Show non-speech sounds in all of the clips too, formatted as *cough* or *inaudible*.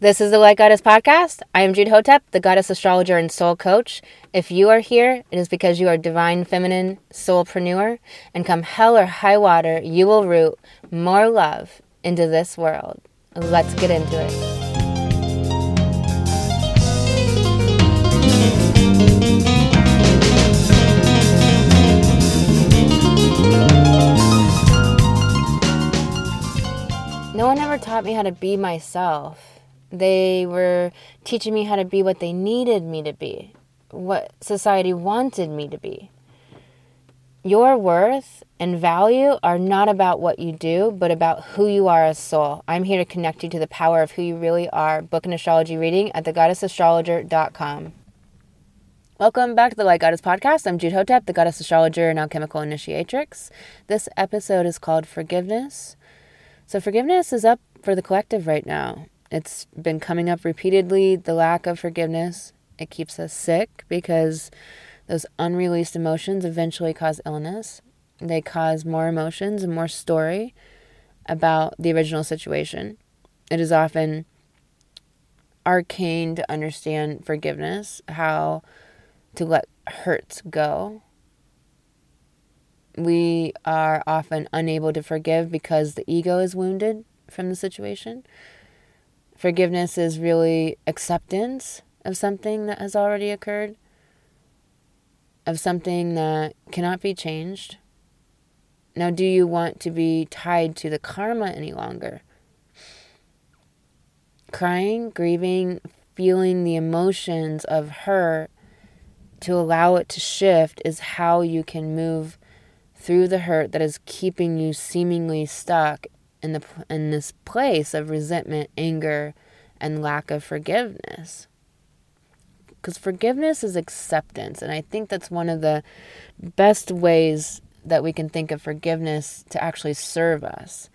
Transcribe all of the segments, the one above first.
This is the Light Goddess podcast. I am Jude Hotep, the goddess astrologer and soul coach. If you are here, it is because you are divine feminine soulpreneur, and come hell or high water, you will root more love into this world. Let's get into it. No one ever taught me how to be myself. They were teaching me how to be what they needed me to be, what society wanted me to be. Your worth and value are not about what you do, but about who you are as soul. I'm here to connect you to the power of who you really are. Book an astrology reading at thegoddessastrologer.com. Welcome back to the Light Goddess Podcast. I'm Jude Hotep, the Goddess Astrologer and Alchemical Initiatrix. This episode is called Forgiveness. So, forgiveness is up for the collective right now. It's been coming up repeatedly the lack of forgiveness. It keeps us sick because those unreleased emotions eventually cause illness. They cause more emotions and more story about the original situation. It is often arcane to understand forgiveness, how to let hurts go. We are often unable to forgive because the ego is wounded from the situation. Forgiveness is really acceptance of something that has already occurred, of something that cannot be changed. Now, do you want to be tied to the karma any longer? Crying, grieving, feeling the emotions of hurt to allow it to shift is how you can move through the hurt that is keeping you seemingly stuck in the in this place of resentment, anger, and lack of forgiveness. Because forgiveness is acceptance, and I think that's one of the best ways that we can think of forgiveness to actually serve us.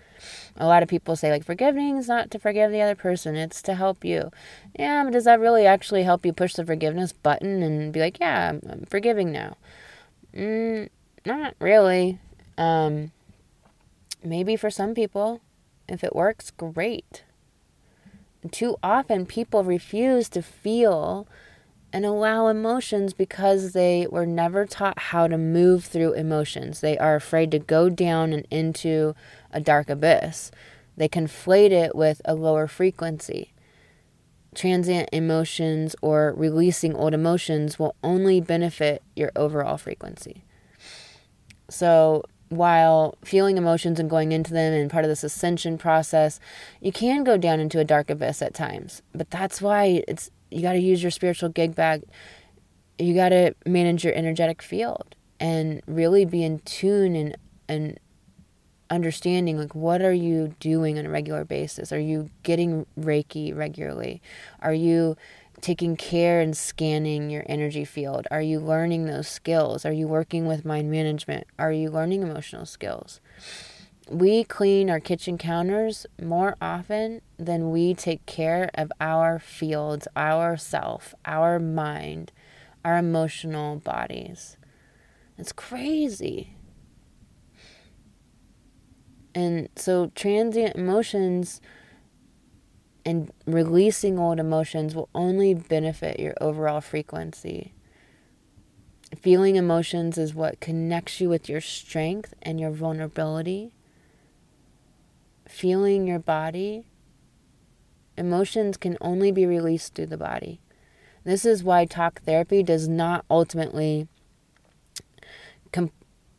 A lot of people say, like, forgiving is not to forgive the other person, it's to help you. Yeah, but does that really actually help you push the forgiveness button and be like, yeah, I'm, I'm forgiving now? Mm, not really. Um, maybe for some people, if it works, great. Too often, people refuse to feel and allow emotions because they were never taught how to move through emotions. They are afraid to go down and into a dark abyss. They conflate it with a lower frequency. Transient emotions or releasing old emotions will only benefit your overall frequency. So, while feeling emotions and going into them and part of this ascension process, you can go down into a dark abyss at times. But that's why it's you got to use your spiritual gig bag. You got to manage your energetic field and really be in tune and and understanding like what are you doing on a regular basis? Are you getting reiki regularly? Are you taking care and scanning your energy field? Are you learning those skills? Are you working with mind management? Are you learning emotional skills? We clean our kitchen counters more often than we take care of our fields, our self, our mind, our emotional bodies. It's crazy. And so transient emotions and releasing old emotions will only benefit your overall frequency. Feeling emotions is what connects you with your strength and your vulnerability. Feeling your body, emotions can only be released through the body. This is why talk therapy does not ultimately com-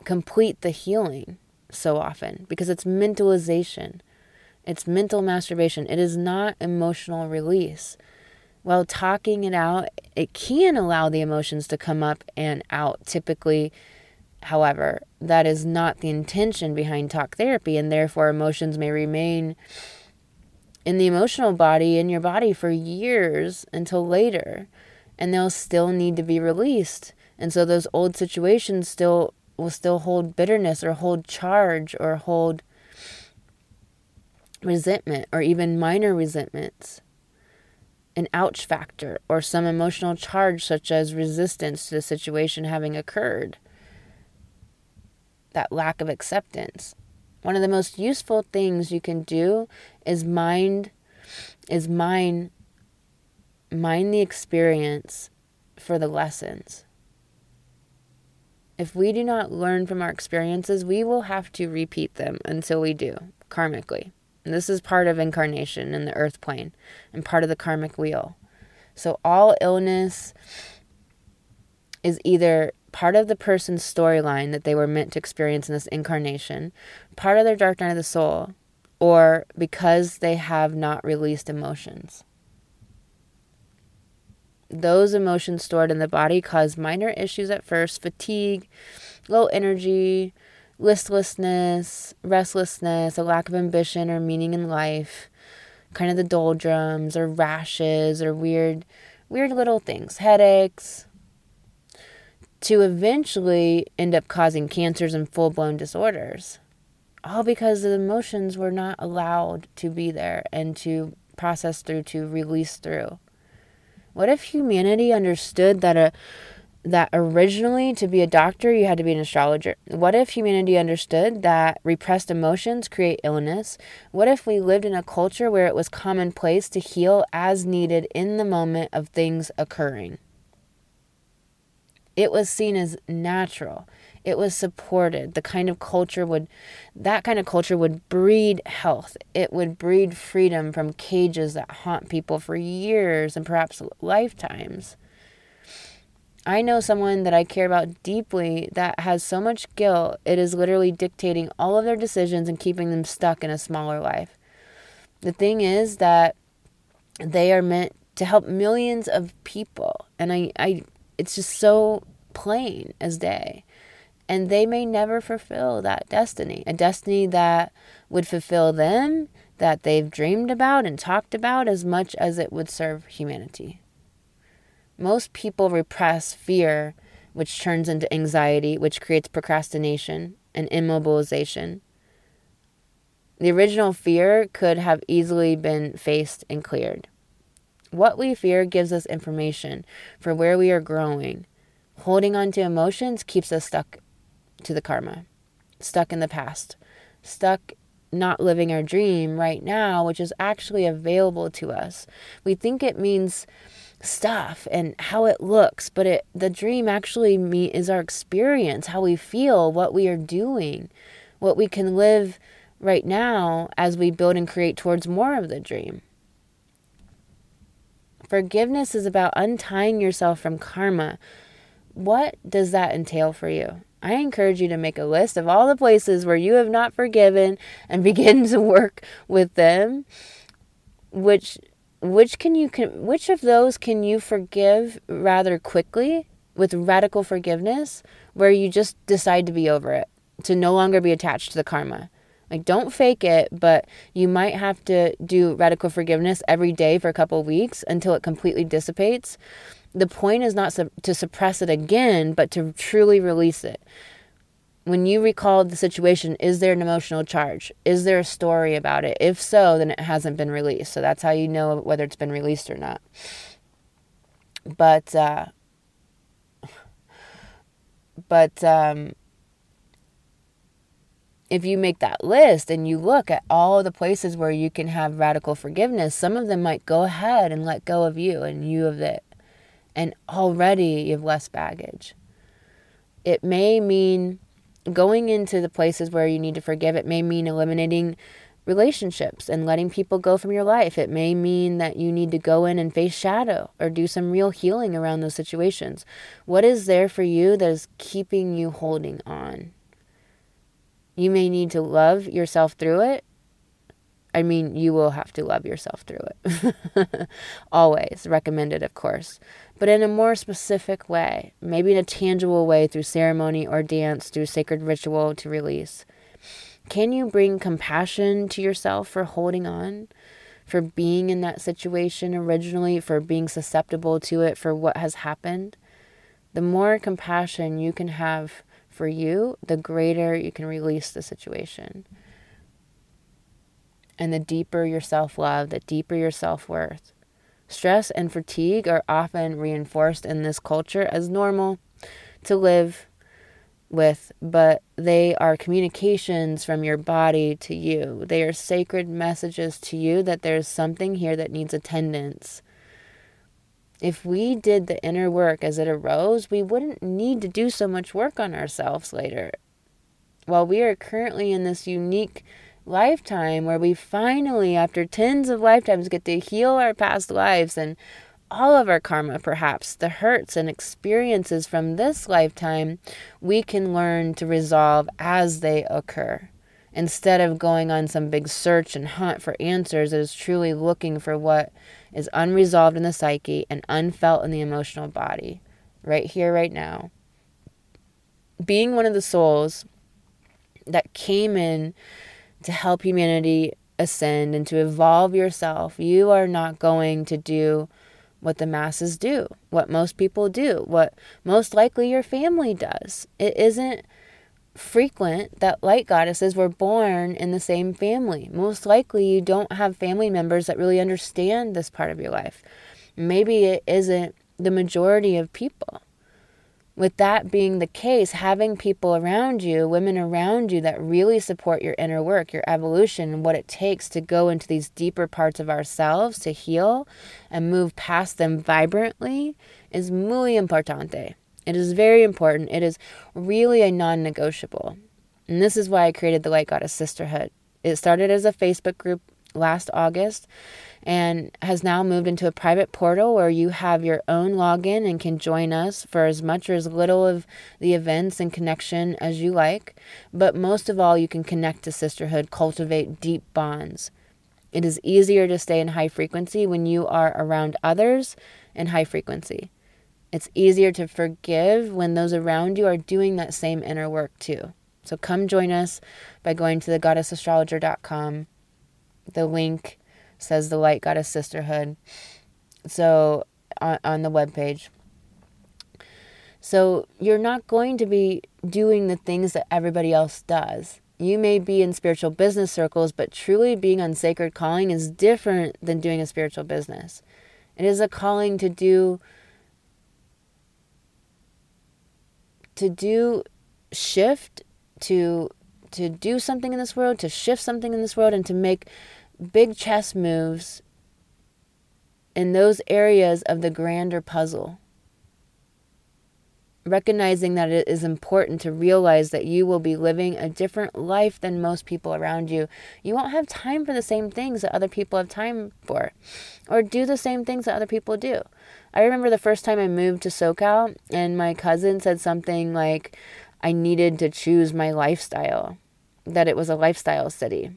complete the healing so often because it's mentalization. It's mental masturbation. It is not emotional release. While talking it out, it can allow the emotions to come up and out. Typically, however, that is not the intention behind talk therapy, and therefore, emotions may remain in the emotional body, in your body, for years until later, and they'll still need to be released. And so, those old situations still will still hold bitterness or hold charge or hold resentment or even minor resentments, an ouch factor, or some emotional charge such as resistance to the situation having occurred, that lack of acceptance. One of the most useful things you can do is mind is mine mind the experience for the lessons. If we do not learn from our experiences, we will have to repeat them until we do, karmically. And this is part of incarnation in the earth plane and part of the karmic wheel. So, all illness is either part of the person's storyline that they were meant to experience in this incarnation, part of their dark night of the soul, or because they have not released emotions. Those emotions stored in the body cause minor issues at first fatigue, low energy, listlessness, restlessness, a lack of ambition or meaning in life, kind of the doldrums or rashes or weird weird little things, headaches, to eventually end up causing cancers and full-blown disorders. All because the emotions were not allowed to be there and to process through, to release through. What if humanity understood that a that originally to be a doctor you had to be an astrologer? What if humanity understood that repressed emotions create illness? What if we lived in a culture where it was commonplace to heal as needed in the moment of things occurring? It was seen as natural it was supported the kind of culture would that kind of culture would breed health it would breed freedom from cages that haunt people for years and perhaps lifetimes I know someone that I care about deeply that has so much guilt, it is literally dictating all of their decisions and keeping them stuck in a smaller life. The thing is that they are meant to help millions of people. And I, I it's just so plain as day and they may never fulfill that destiny, a destiny that would fulfill them, that they've dreamed about and talked about as much as it would serve humanity. Most people repress fear, which turns into anxiety, which creates procrastination and immobilization. The original fear could have easily been faced and cleared. What we fear gives us information for where we are growing. Holding on to emotions keeps us stuck to the karma, stuck in the past, stuck not living our dream right now, which is actually available to us. We think it means stuff and how it looks, but it the dream actually me is our experience, how we feel, what we are doing, what we can live right now as we build and create towards more of the dream. Forgiveness is about untying yourself from karma. What does that entail for you? I encourage you to make a list of all the places where you have not forgiven and *laughs* begin to work with them. Which which can you can which of those can you forgive rather quickly with radical forgiveness where you just decide to be over it, to no longer be attached to the karma. Like don't fake it, but you might have to do radical forgiveness every day for a couple weeks until it completely dissipates the point is not to suppress it again, but to truly release it. When you recall the situation, is there an emotional charge? Is there a story about it? If so, then it hasn't been released. So that's how you know whether it's been released or not. But, uh, but, um, if you make that list and you look at all the places where you can have radical forgiveness, some of them might go ahead and let go of you and you of it and already you have less baggage. It may mean going into the places where you need to forgive. It may mean eliminating relationships and letting people go from your life. It may mean that you need to go in and face shadow or do some real healing around those situations. What is there for you that is keeping you holding on? You may need to love yourself through it I mean, you will have to love yourself through it. *laughs* Always recommended, of course, but in a more specific way, maybe in a tangible way through ceremony or dance, through sacred ritual to release. Can you bring compassion to yourself for holding on, for being in that situation originally, for being susceptible to it, for what has happened? The more compassion you can have for you, the greater you can release the situation. And the deeper your self love, the deeper your self worth. Stress and fatigue are often reinforced in this culture as normal to live with, but they are communications from your body to you. They are sacred messages to you that there's something here that needs attendance. If we did the inner work as it arose, we wouldn't need to do so much work on ourselves later. While we are currently in this unique lifetime where we finally, after tens of lifetimes, get to heal our past lives and all of our karma, perhaps the hurts and experiences from this lifetime, we can learn to resolve as they occur. Instead of going on some big search and hunt for answers, it is truly looking for what is unresolved in the psyche and unfelt in the emotional body, right here, right now. Being one of the souls that came in to help humanity ascend and to evolve yourself, you are not going to do what the masses do, what most people do, what most likely your family does. It isn't frequent that light goddesses were born in the same family. Most likely, you don't have family members that really understand this part of your life. Maybe it isn't the majority of people. With that being the case, having people around you, women around you that really support your inner work, your evolution, and what it takes to go into these deeper parts of ourselves to heal and move past them vibrantly is muy importante. It is very important. It is really a non negotiable. And this is why I created the Light Goddess Sisterhood. It started as a Facebook group last August and has now moved into a private portal where you have your own login and can join us for as much or as little of the events and connection as you like. But most of all, you can connect to sisterhood, cultivate deep bonds. It is easier to stay in high frequency when you are around others in high frequency. It's easier to forgive when those around you are doing that same inner work too. So come join us by going to thegoddessastrologer.com. The link says the Light Goddess Sisterhood. So on, on the webpage. So you're not going to be doing the things that everybody else does. You may be in spiritual business circles, but truly being on sacred calling is different than doing a spiritual business. It is a calling to do to do shift to to do something in this world, to shift something in this world and to make big chess moves in those areas of the grander puzzle. Recognizing that it is important to realize that you will be living a different life than most people around you. You won't have time for the same things that other people have time for, or do the same things that other people do. I remember the first time I moved to SoCal, and my cousin said something like, I needed to choose my lifestyle, that it was a lifestyle city.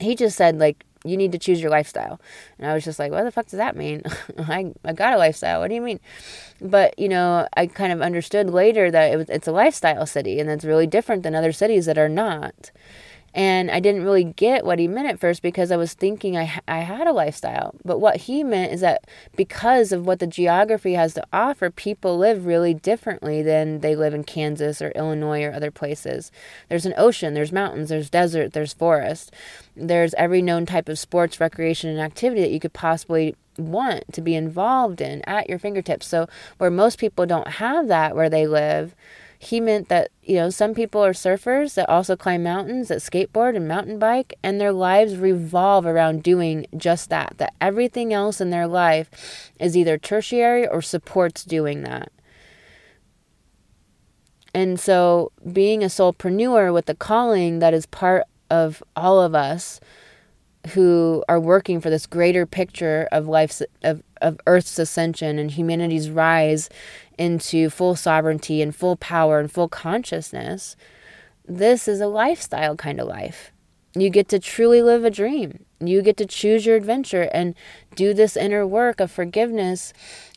He just said, like, you need to choose your lifestyle. And I was just like, what the fuck does that mean? *laughs* I, I got a lifestyle. What do you mean? But, you know, I kind of understood later that it was, it's a lifestyle city and it's really different than other cities that are not. And I didn't really get what he meant at first because I was thinking I, I had a lifestyle. But what he meant is that because of what the geography has to offer, people live really differently than they live in Kansas or Illinois or other places. There's an ocean, there's mountains, there's desert, there's forest. There's every known type of sports, recreation, and activity that you could possibly want to be involved in at your fingertips. So, where most people don't have that where they live, he meant that, you know, some people are surfers that also climb mountains, that skateboard and mountain bike, and their lives revolve around doing just that. That everything else in their life is either tertiary or supports doing that. And so, being a soulpreneur with the calling that is part of all of us who are working for this greater picture of life's of, of earth's ascension and humanity's rise into full sovereignty and full power and full consciousness this is a lifestyle kind of life. You get to truly live a dream you get to choose your adventure and do this inner work of forgiveness.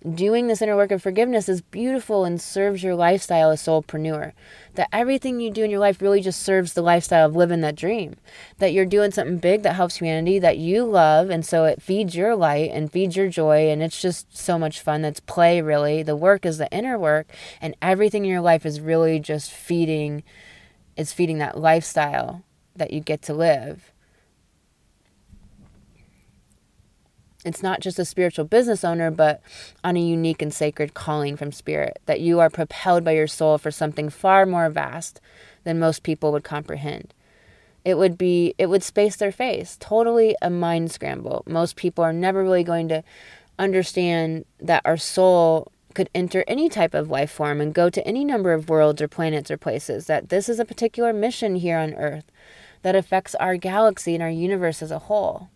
Doing this inner work of forgiveness is beautiful and serves your lifestyle as soulpreneur. That everything you do in your life really just serves the lifestyle of living that dream. That you're doing something big that helps humanity that you love, and so it feeds your light and feeds your joy, and it's just so much fun. That's play, really. The work is the inner work, and everything in your life is really just feeding. Is feeding that lifestyle that you get to live it's not just a spiritual business owner, but on a unique and sacred calling from spirit, that you are propelled by your soul for something far more vast than most people would comprehend. It would be, it would space their face, totally a mind scramble. Most people are never really going to understand that our soul could enter any type of life form and go to any number of worlds or planets or places, that this is a particular mission here on Earth that affects our galaxy and our universe as a whole.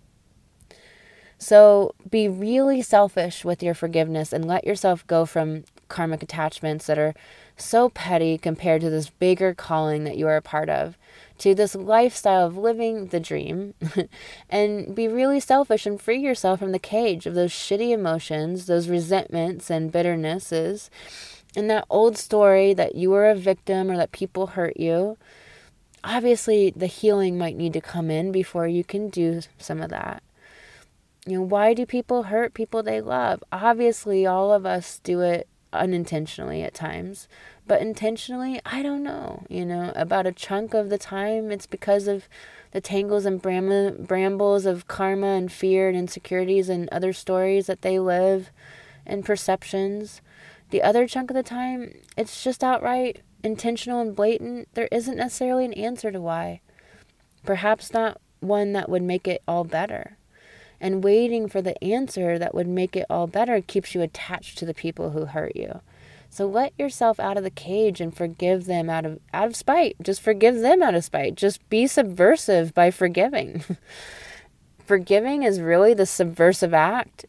So be really selfish with your forgiveness and let yourself go from karmic attachments that are so petty compared to this bigger calling that you are a part of, to this lifestyle of living the dream, *laughs* and be really selfish and free yourself from the cage of those shitty emotions, those resentments and bitternesses, and that old story that you were a victim or that people hurt you. Obviously, the healing might need to come in before you can do some of that. You know, why do people hurt people they love? Obviously, all of us do it unintentionally at times, but intentionally, I don't know. You know, about a chunk of the time, it's because of the tangles and bram- brambles of karma and fear and insecurities and other stories that they live and perceptions. The other chunk of the time, it's just outright intentional and blatant. There isn't necessarily an answer to why. Perhaps not one that would make it all better and waiting for the answer that would make it all better keeps you attached to the people who hurt you. So let yourself out of the cage and forgive them out of out of spite. Just forgive them out of spite. Just be subversive by forgiving. *laughs* Forgiving is really the subversive act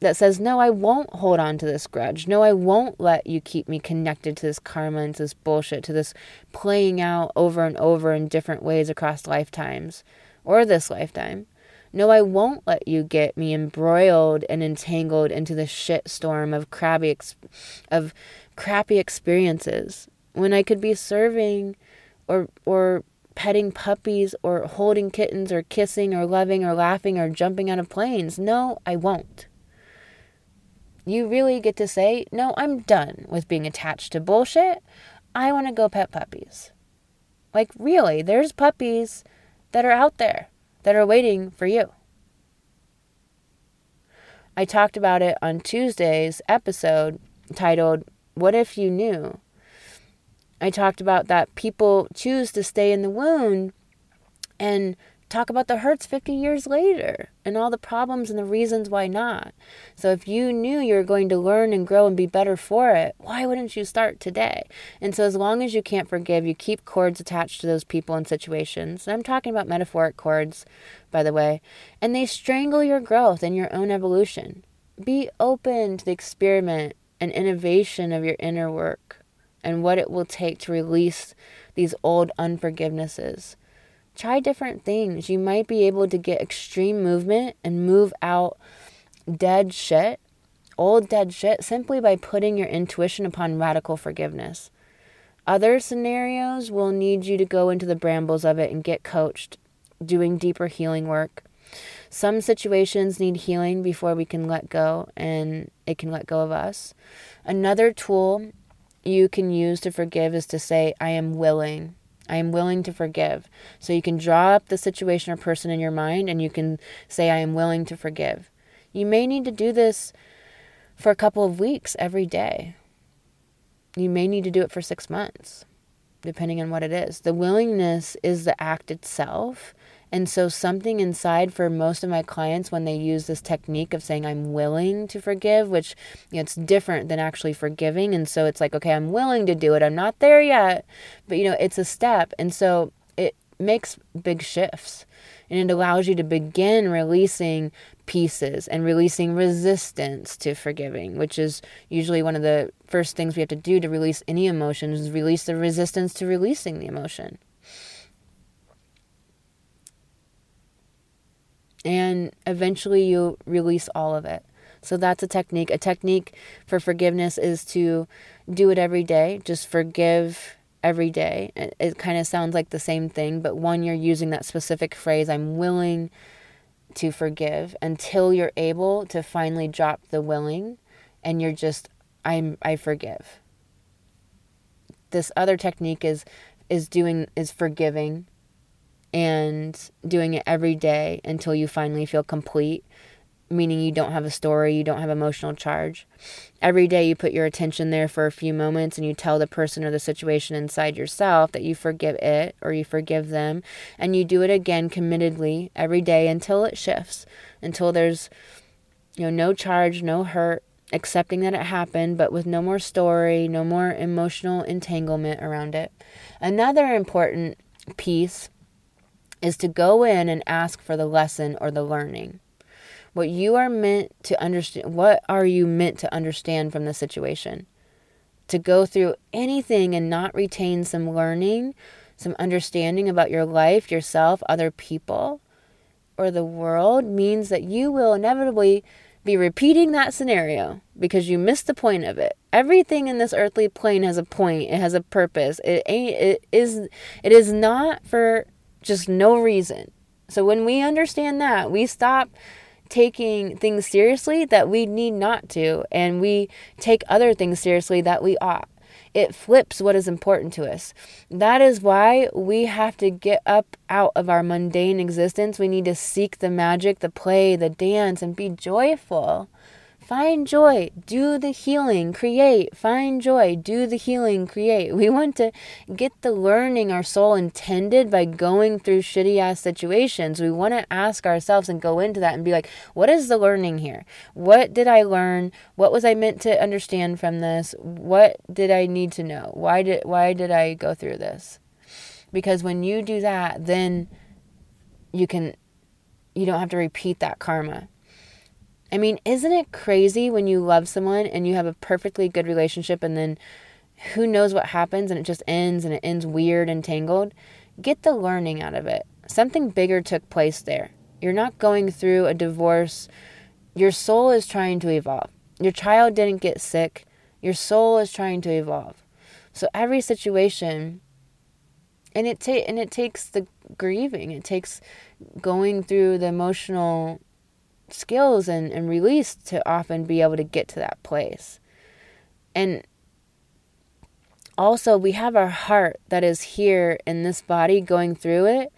that says, No, I won't hold on to this grudge. No, I won't let you keep me connected to this karma and to this bullshit, to this playing out over and over in different ways across lifetimes or this lifetime. No, I won't let you get me embroiled and entangled into the shit storm of ex- of crappy experiences when I could be serving or or petting puppies or holding kittens or kissing or loving or laughing or jumping out of planes. No, I won't. You really get to say, "No, I'm done with being attached to bullshit. I want to go pet puppies." Like really, there's puppies that are out there that are waiting for you. I talked about it on Tuesday's episode titled, What If You Knew? I talked about that people choose to stay in the wound and talk about the hurts 50 years later and all the problems and the reasons why not. So if you knew you were going to learn and grow and be better for it, why wouldn't you start today? And so as long as you can't forgive, you keep cords attached to those people and situations. And I'm talking about metaphoric cords, by the way, and they strangle your growth and your own evolution. Be open to the experiment and innovation of your inner work and what it will take to release these old unforgivenesses try different things. You might be able to get extreme movement and move out dead shit, old dead shit, simply by putting your intuition upon radical forgiveness. Other scenarios will need you to go into the brambles of it and get coached, doing deeper healing work. Some situations need healing before we can let go and it can let go of us. Another tool you can use to forgive is to say, I am willing. I am willing to forgive. So you can draw up the situation or person in your mind and you can say, I am willing to forgive. You may need to do this for a couple of weeks every day. You may need to do it for six months, depending on what it is. The willingness is the act itself. And so, something inside for most of my clients, when they use this technique of saying, I'm willing to forgive, which you know, it's different than actually forgiving. And so, it's like, okay, I'm willing to do it. I'm not there yet, but you know, it's a step. And so, it makes big shifts and it allows you to begin releasing pieces and releasing resistance to forgiving, which is usually one of the first things we have to do to release any emotions release the resistance to releasing the emotion. And eventually you release all of it. So that's a technique. A technique for forgiveness is to do it every day. Just forgive every day. It, it kind of sounds like the same thing, but one, you're using that specific phrase, I'm willing to forgive, until you're able to finally drop the willing and you're just, I'm, I forgive. This other technique is is doing is forgiving and doing it every day until you finally feel complete, meaning you don't have a story, you don't have emotional charge. Every day you put your attention there for a few moments and you tell the person or the situation inside yourself that you forgive it or you forgive them, and you do it again committedly every day until it shifts, until there's You know, no charge, no hurt, accepting that it happened, but with no more story, no more emotional entanglement around it. Another important piece is to go in and ask for the lesson or the learning. What you are meant to understand, what are you meant to understand from the situation? To go through anything and not retain some learning, some understanding about your life, yourself, other people, or the world means that you will inevitably be repeating that scenario because you missed the point of it. Everything in this earthly plane has a point. It has a purpose. It ain't it is it is not for just no reason. So when we understand that, we stop taking things seriously that we need not to and we take other things seriously that we ought it flips what is important to us. That is why we have to get up out of our mundane existence. We need to seek the magic, the play, the dance, and be joyful. Find joy, do the healing, create. Find joy, do the healing, create. We want to get the learning our soul intended by going through shitty ass situations. We want to ask ourselves and go into that and be like, what is the learning here? What did I learn? What was I meant to understand from this? What did I need to know? Why did why did I go through this? Because when you do that, then you can you don't have to repeat that karma I mean, isn't it crazy when you love someone and you have a perfectly good relationship and then who knows what happens and it just ends and it ends weird and tangled? Get the learning out of it. Something bigger took place there. You're not going through a divorce. Your soul is trying to evolve. Your child didn't get sick. Your soul is trying to evolve. So every situation and it ta- and it takes the grieving. It takes going through the emotional skills and, and release to often be able to get to that place. And also, we have our heart that is here in this body going through it,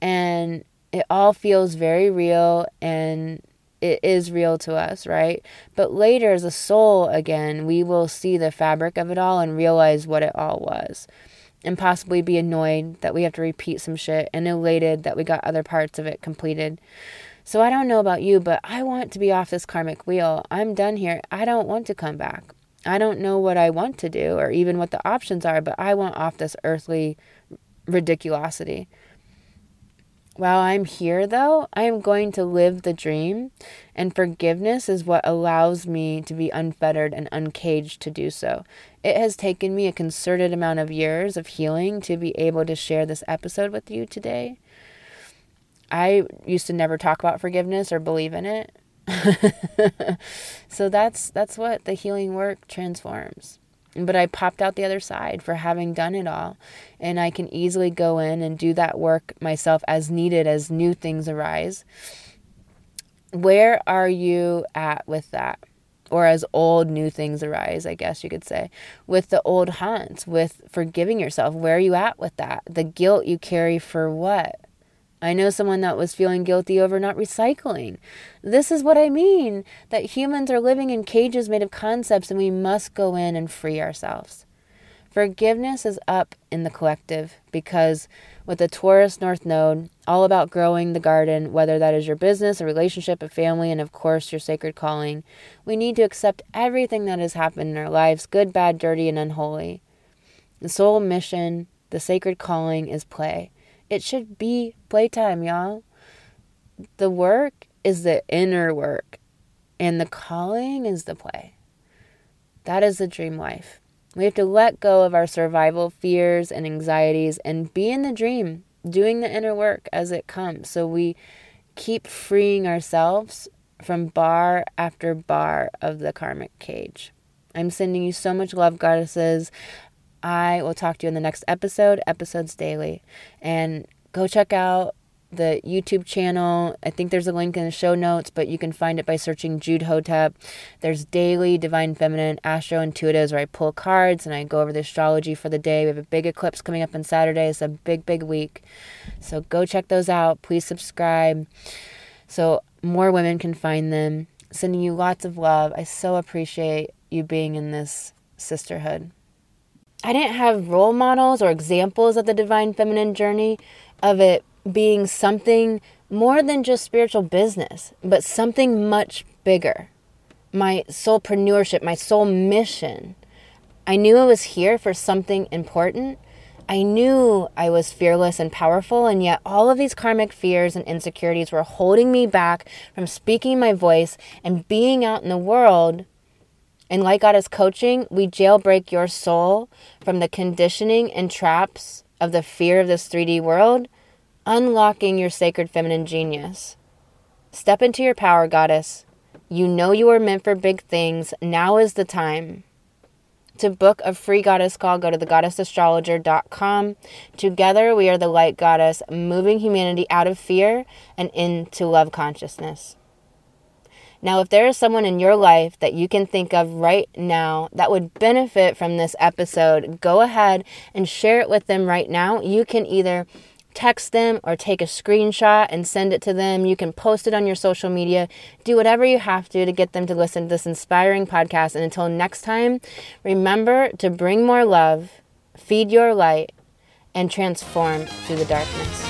and it all feels very real and it is real to us, right? But later, as a soul, again, we will see the fabric of it all and realize what it all was. And possibly be annoyed that we have to repeat some shit and elated that we got other parts of it completed. So I don't know about you, but I want to be off this karmic wheel. I'm done here. I don't want to come back. I don't know what I want to do or even what the options are, but I want off this earthly ridiculosity. While I'm here, though, I am going to live the dream, and forgiveness is what allows me to be unfettered and uncaged to do so. It has taken me a concerted amount of years of healing to be able to share this episode with you today. I used to never talk about forgiveness or believe in it. *laughs* so that's that's what the healing work transforms. But I popped out the other side for having done it all. And I can easily go in and do that work myself as needed as new things arise. Where are you at with that? Or as old new things arise, I guess you could say, with the old haunts, with forgiving yourself. Where are you at with that? The guilt you carry for what? I know someone that was feeling guilty over not recycling. This is what I mean that humans are living in cages made of concepts and we must go in and free ourselves. Forgiveness is up in the collective because with the Taurus North Node, all about growing the garden, whether that is your business, a relationship, a family, and of course your sacred calling, we need to accept everything that has happened in our lives good, bad, dirty, and unholy. The soul mission, the sacred calling is play. It should be playtime, y'all. The work is the inner work, and the calling is the play. That is the dream life. We have to let go of our survival fears and anxieties and be in the dream, doing the inner work as it comes. So we keep freeing ourselves from bar after bar of the karmic cage. I'm sending you so much love, goddesses. I will talk to you in the next episode, episodes daily. And go check out the YouTube channel. I think there's a link in the show notes, but you can find it by searching Jude Hotep. There's daily Divine Feminine Astro Intuitives where I pull cards and I go over the astrology for the day. We have a big eclipse coming up on Saturday. It's a big, big week. So go check those out. Please subscribe so more women can find them. Sending you lots of love. I so appreciate you being in this sisterhood. I didn't have role models or examples of the divine feminine journey of it being something more than just spiritual business, but something much bigger. My soulpreneurship, my soul mission. I knew I was here for something important. I knew I was fearless and powerful, and yet all of these karmic fears and insecurities were holding me back from speaking my voice and being out in the world. And like Goddess Coaching, we jailbreak your soul from the conditioning and traps of the fear of this 3D world, unlocking your sacred feminine genius. Step into your power, Goddess. You know you are meant for big things. Now is the time. To book a free goddess call, go to thegoddessastrologer.com. Together, we are the light goddess, moving humanity out of fear and into love consciousness. Now, if there is someone in your life that you can think of right now that would benefit from this episode, go ahead and share it with them right now. You can either text them or take a screenshot and send it to them. You can post it on your social media. Do whatever you have to to get them to listen to this inspiring podcast. And until next time, remember to bring more love, feed your light, and transform through the darkness.